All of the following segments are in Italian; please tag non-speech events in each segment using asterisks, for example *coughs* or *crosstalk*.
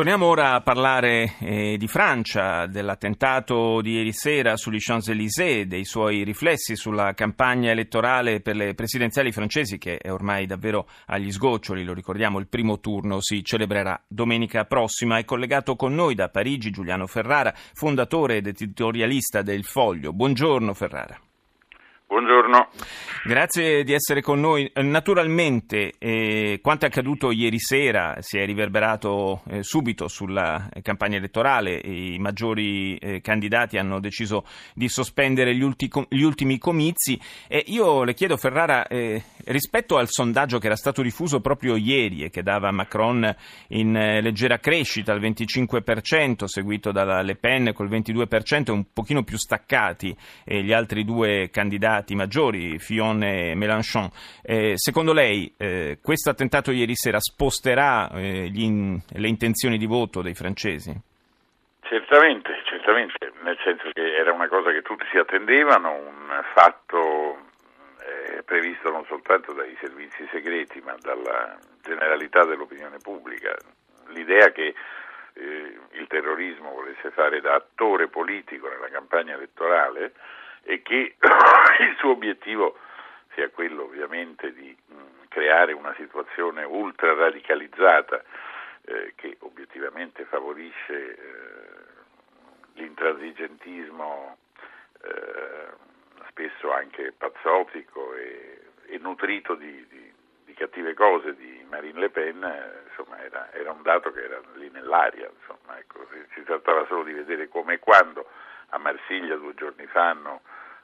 Torniamo ora a parlare eh, di Francia, dell'attentato di ieri sera sugli Champs-Élysées, dei suoi riflessi sulla campagna elettorale per le presidenziali francesi che è ormai davvero agli sgoccioli, lo ricordiamo, il primo turno si celebrerà domenica prossima. È collegato con noi da Parigi Giuliano Ferrara, fondatore ed editorialista del Foglio. Buongiorno Ferrara. Buongiorno. Grazie di essere con noi. Naturalmente eh, quanto è accaduto ieri sera si è riverberato eh, subito sulla campagna elettorale, i maggiori eh, candidati hanno deciso di sospendere gli, ulti, gli ultimi comizi io le chiedo Ferrara, eh, rispetto al sondaggio che era stato diffuso proprio ieri e che dava Macron in eh, leggera crescita al 25%, seguito dalla Le Pen col 22%, un pochino più staccati gli altri due candidati candidati maggiori, Fillon e Mélenchon. Eh, secondo lei eh, questo attentato ieri sera sposterà eh, in, le intenzioni di voto dei francesi? Certamente, certamente, nel senso che era una cosa che tutti si attendevano, un fatto eh, previsto non soltanto dai servizi segreti ma dalla generalità dell'opinione pubblica. L'idea che eh, il terrorismo volesse fare da attore politico nella campagna elettorale e che *coughs* il suo obiettivo sia quello ovviamente di creare una situazione ultra radicalizzata eh, che obiettivamente favorisce eh, l'intransigentismo eh, spesso anche pazzotico e, e nutrito di, di, di, cattive cose di Marine Le Pen, eh, insomma era, era, un dato che era lì nell'aria, insomma, ecco, si, si trattava solo di vedere come e quando a Marsiglia due giorni fa hanno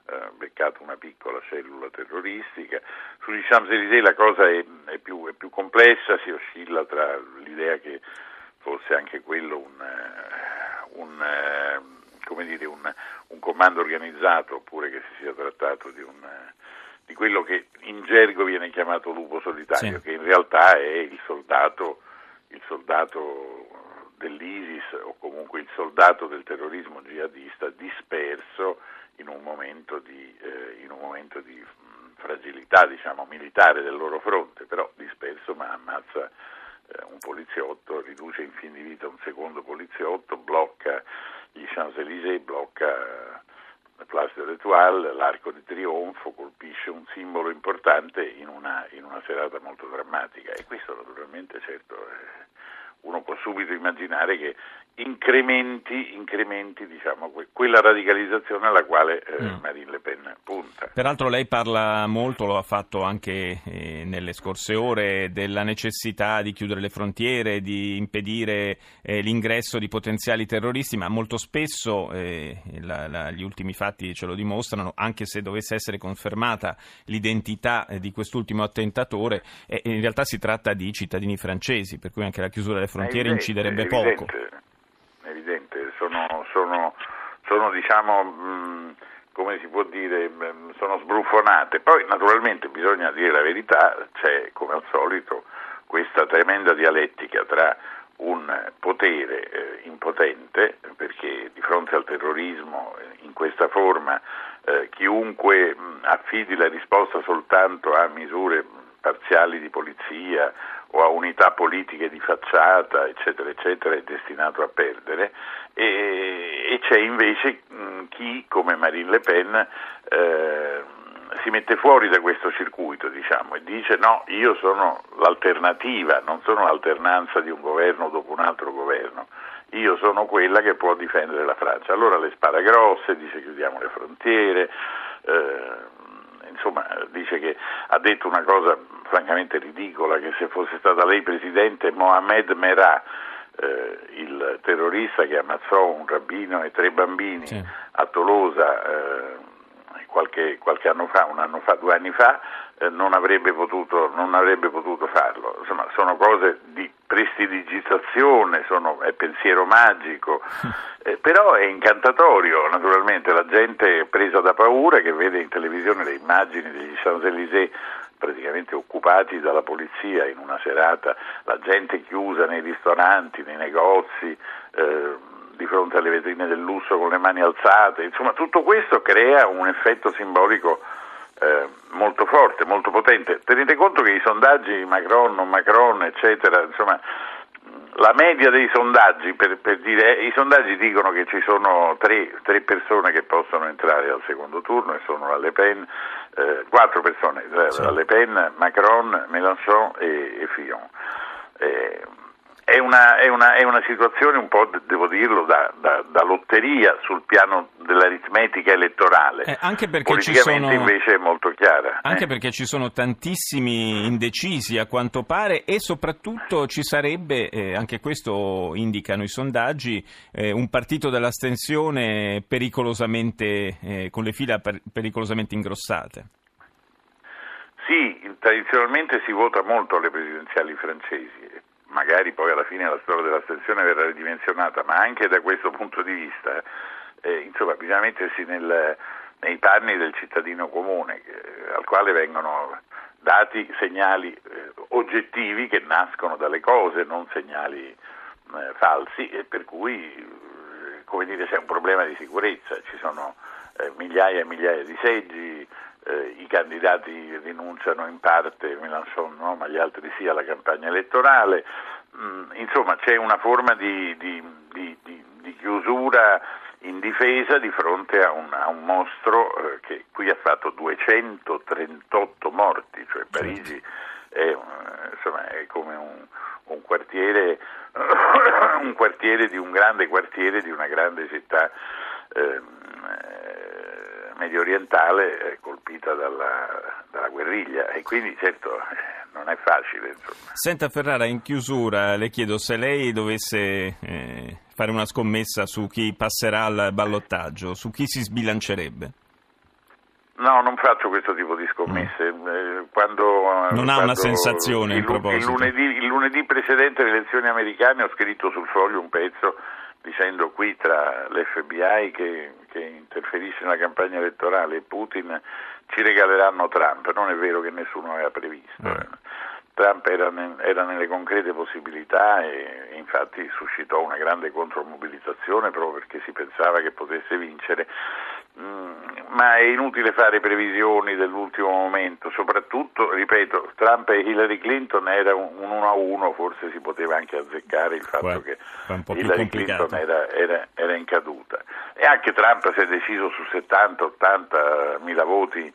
eh, beccato una piccola cellula terroristica. Sugli Champs-Élysées la cosa è, è, più, è, più, complessa, si oscilla tra l'idea che fosse anche quello un, eh, un, eh, dire, un, un comando organizzato oppure che si sia trattato di un di quello che in gergo viene chiamato lupo solitario, sì. che in realtà è il soldato, il soldato dell'ISIS o comunque il soldato del terrorismo jihadista disperso in un momento di, eh, un momento di mh, fragilità diciamo, militare del loro fronte, però disperso ma ammazza eh, un poliziotto, riduce in fin di vita un secondo poliziotto, blocca gli Champs-Élysées, blocca la Place de l'Etoile, l'Arco di Trionfo, colpisce un simbolo importante in una, in una serata molto drammatica. E questo naturalmente certo eh, uno può subito immaginare che incrementi, incrementi diciamo, quella radicalizzazione alla quale eh, mm. Marine Le Pen punta. Peraltro lei parla molto, lo ha fatto anche eh, nelle scorse ore, della necessità di chiudere le frontiere, di impedire eh, l'ingresso di potenziali terroristi, ma molto spesso eh, la, la, gli ultimi fatti ce lo dimostrano, anche se dovesse essere confermata l'identità eh, di quest'ultimo attentatore, eh, in realtà si tratta di cittadini francesi, per cui anche la chiusura delle frontiere evidente, inciderebbe evidente. poco evidente, sono, sono, sono diciamo, mh, come si può dire, mh, sono sbruffonate. Poi naturalmente bisogna dire la verità, c'è come al solito questa tremenda dialettica tra un potere eh, impotente, perché di fronte al terrorismo eh, in questa forma eh, chiunque mh, affidi la risposta soltanto a misure parziali di polizia o a unità politiche di facciata, eccetera, eccetera, è destinato a perdere. E, e c'è invece mh, chi, come Marine Le Pen, eh, si mette fuori da questo circuito diciamo, e dice no, io sono l'alternativa, non sono l'alternanza di un governo dopo un altro governo, io sono quella che può difendere la Francia. Allora le spara grosse, dice chiudiamo le frontiere, eh, insomma dice che ha detto una cosa francamente ridicola, che se fosse stata lei presidente Mohamed Merah, eh, il terrorista che ammazzò un rabbino e tre bambini sì. a Tolosa eh, qualche, qualche, anno fa, un anno fa, due anni fa, eh, non, avrebbe potuto, non, avrebbe potuto, farlo. Insomma, sono cose di prestidigitazione, sono, è pensiero magico, *laughs* eh, però è incantatorio, naturalmente la gente è presa da paura che vede in televisione le immagini degli Champs-Élysées praticamente occupati dalla polizia in una serata, la gente chiusa nei ristoranti, nei negozi, eh, di fronte alle vetrine del lusso con le mani alzate, insomma tutto questo crea un effetto simbolico eh, molto forte, molto potente. Tenete conto che i sondaggi Macron, non Macron, eccetera, insomma la media dei sondaggi, per, per dire, i sondaggi dicono che ci sono tre, tre, persone che possono entrare al secondo turno e sono la Le Pen, eh, quattro persone, eh, sì. la Le Pen, Macron, Mélenchon e, e Fillon. Eh, è una, è, una, è una, situazione un po', devo dirlo, da, da, da lotteria sul piano dell'aritmetica elettorale. Eh, anche perché ci sono, invece è molto chiara. Anche eh. perché ci sono tantissimi indecisi a quanto pare e soprattutto ci sarebbe, eh, anche questo indicano i sondaggi, eh, un partito dell'astensione pericolosamente, eh, con le fila per, pericolosamente ingrossate. Sì, tradizionalmente si vota molto alle presidenziali francesi magari poi alla fine la storia dell'astensione verrà ridimensionata, ma anche da questo punto di vista, eh, insomma, bisogna mettersi nel, nei panni del cittadino comune, eh, al quale vengono dati segnali eh, oggettivi che nascono dalle cose, non segnali eh, falsi, e per cui eh, come dire, c'è un problema di sicurezza, ci sono eh, migliaia e migliaia di seggi, eh, i candidati rinunciano in parte, Mélenchon no, ma gli altri sì alla campagna elettorale, mm, insomma c'è una forma di, di, di, di, chiusura in difesa di fronte a un, a un mostro eh, che qui ha fatto 238 morti, cioè certo. Parigi è, insomma, è come un, un, quartiere, *coughs* un quartiere di un grande quartiere di una grande città. Ehm, medio orientale eh, colpita dalla, dalla, guerriglia e quindi certo non è facile. Insomma. Senta Ferrara, in chiusura le chiedo se lei dovesse eh, fare una scommessa su chi passerà al ballottaggio, su chi si sbilancerebbe. No, non faccio questo tipo di scommesse. Mm. Eh, quando, non ha una sensazione il, in proposito. Il lunedì, il lunedì precedente le elezioni americane ho scritto sul foglio un pezzo dicendo qui tra l'FBI che, che interferisce nella campagna elettorale e Putin ci regaleranno Trump, non è vero che nessuno aveva previsto. Eh. Trump era, ne, era, nelle concrete possibilità e, e infatti suscitò una grande contromobilitazione proprio perché si pensava che potesse vincere. Mm, ma è inutile fare previsioni dell'ultimo momento, soprattutto, ripeto, Trump e Hillary Clinton era un 1 a 1, forse si poteva anche azzeccare il fatto Qua, che Hillary Clinton era, era, era, in caduta. E anche Trump si è deciso su 70-80 mila voti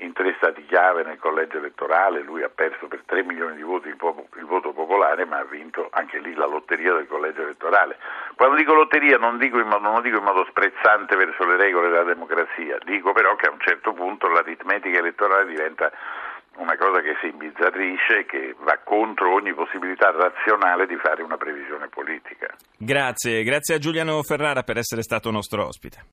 in tre stati chiave nel collegio elettorale, lui ha perso per 3 milioni di voti il, po- il, voto popolare, ma ha vinto anche lì la lotteria del collegio elettorale. Quando dico lotteria non, dico modo, non lo dico in modo sprezzante verso le regole della democrazia, dico però che a un certo punto l'aritmetica elettorale diventa una cosa che si imbizzarrisce e che va contro ogni possibilità razionale di fare una previsione politica. Grazie, grazie a Giuliano Ferrara per essere stato nostro ospite.